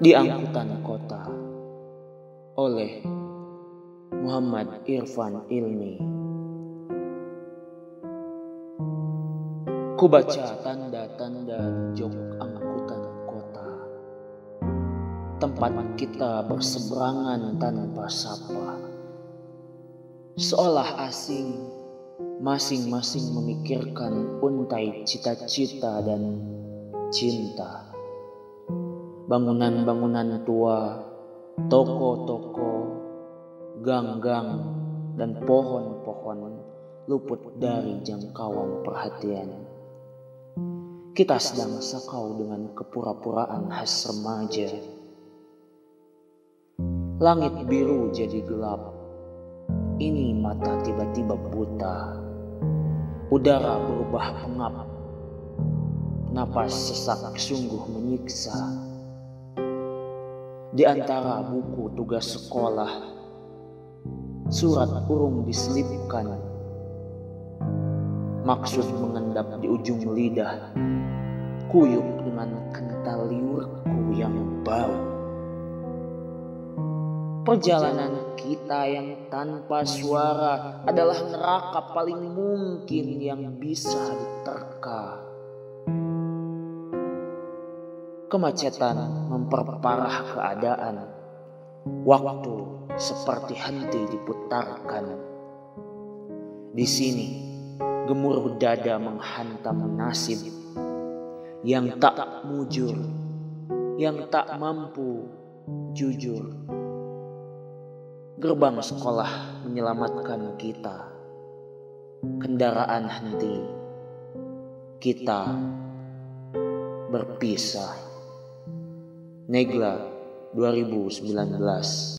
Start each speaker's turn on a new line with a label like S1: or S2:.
S1: di angkutan kota oleh Muhammad Irfan Ilmi. Kubaca tanda-tanda jok angkutan kota, tempat kita berseberangan tanpa sapa, seolah asing, masing-masing memikirkan untai cita-cita dan cinta bangunan-bangunan tua, toko-toko, gang-gang, dan pohon-pohon luput dari jangkauan perhatian. Kita sedang sakau dengan kepura-puraan khas remaja. Langit biru jadi gelap. Ini mata tiba-tiba buta. Udara berubah pengap. Napas sesak sungguh menyiksa di antara buku tugas sekolah, surat urung diselipkan. Maksud mengendap di ujung lidah, kuyuk dengan kental liurku yang bau. Perjalanan kita yang tanpa suara adalah neraka paling mungkin yang bisa diterka. Kemacetan memperparah keadaan. Waktu seperti henti diputarkan. Di sini, gemuruh dada menghantam nasib yang tak mujur, yang tak mampu jujur. Gerbang sekolah menyelamatkan kita. Kendaraan henti. Kita berpisah. Negla 2019